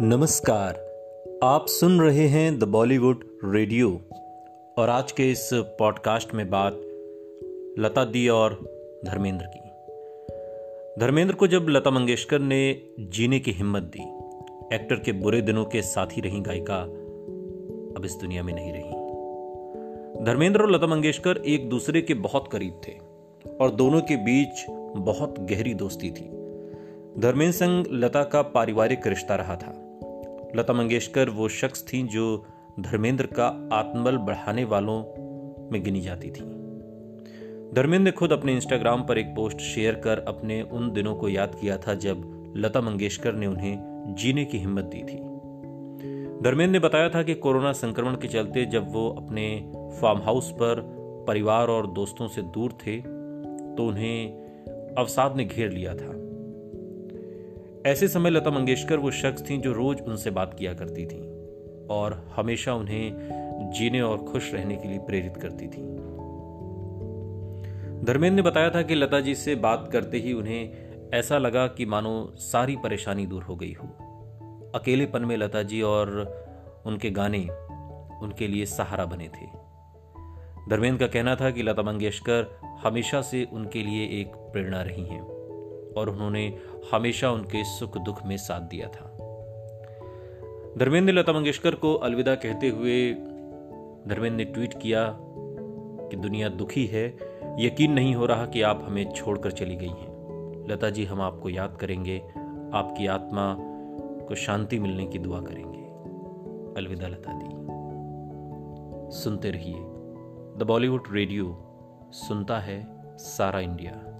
नमस्कार। आप सुन रहे हैं द बॉलीवुड रेडियो और आज के इस पॉडकास्ट में बात लता दी और धर्मेंद्र की। धर्मेंद्र को जब लता मंगेशकर ने जीने की हिम्मत दी, एक्टर के बुरे दिनों के साथ रही गायिका अब इस दुनिया में नहीं रही। धर्मेंद्र और लता मंगेशकर एक दूसरे के बहुत करीब थे और दोनों के बीच बहुत गहरी दोस्ती थी। धर्मेंद्र संग लता का पारिवारिक रिश्ता रहा था। लता मंगेशकर वो शख्स थी जो धर्मेंद्र का आत्मबल बढ़ाने वालों में गिनी जाती थी। धर्मेंद्र ने खुद अपने इंस्टाग्राम पर एक पोस्ट शेयर कर अपने उन दिनों को याद किया था जब लता मंगेशकर ने उन्हें जीने की हिम्मत दी थी। धर्मेंद्र ने बताया था कि कोरोना संक्रमण के चलते जब वो अपने फार्म हाउस पर परिवार और दोस्तों से दूर थे तो उन्हें अवसाद ने घेर लिया था। ऐसे समय लता मंगेशकर वो शख्स थी जो रोज उनसे बात किया करती थी और हमेशा उन्हें जीने और खुश रहने के लिए प्रेरित करती थी। धर्मेंद्र ने बताया था कि लता जी से बात करते ही उन्हें ऐसा लगा कि मानो सारी परेशानी दूर हो गई हो। अकेलेपन में लता जी और उनके गाने उनके लिए सहारा बने थे। धर्मेंद्र का कहना था कि लता मंगेशकर हमेशा से उनके लिए एक प्रेरणा रही हैं और उन्होंने हमेशा उनके सुख दुख में साथ दिया था। धर्मेंद्र लता मंगेशकर को अलविदा कहते हुए धर्मेंद्र ने ट्वीट किया कि दुनिया दुखी है, यकीन नहीं हो रहा कि आप हमें छोड़कर चली गई हैं। लता जी, हम आपको याद करेंगे, आपकी आत्मा को शांति मिलने की दुआ करेंगे। अलविदा लता दी। सुनते रहिए। द बॉलीवुड रेडियो, सुनता है सारा इंडिया।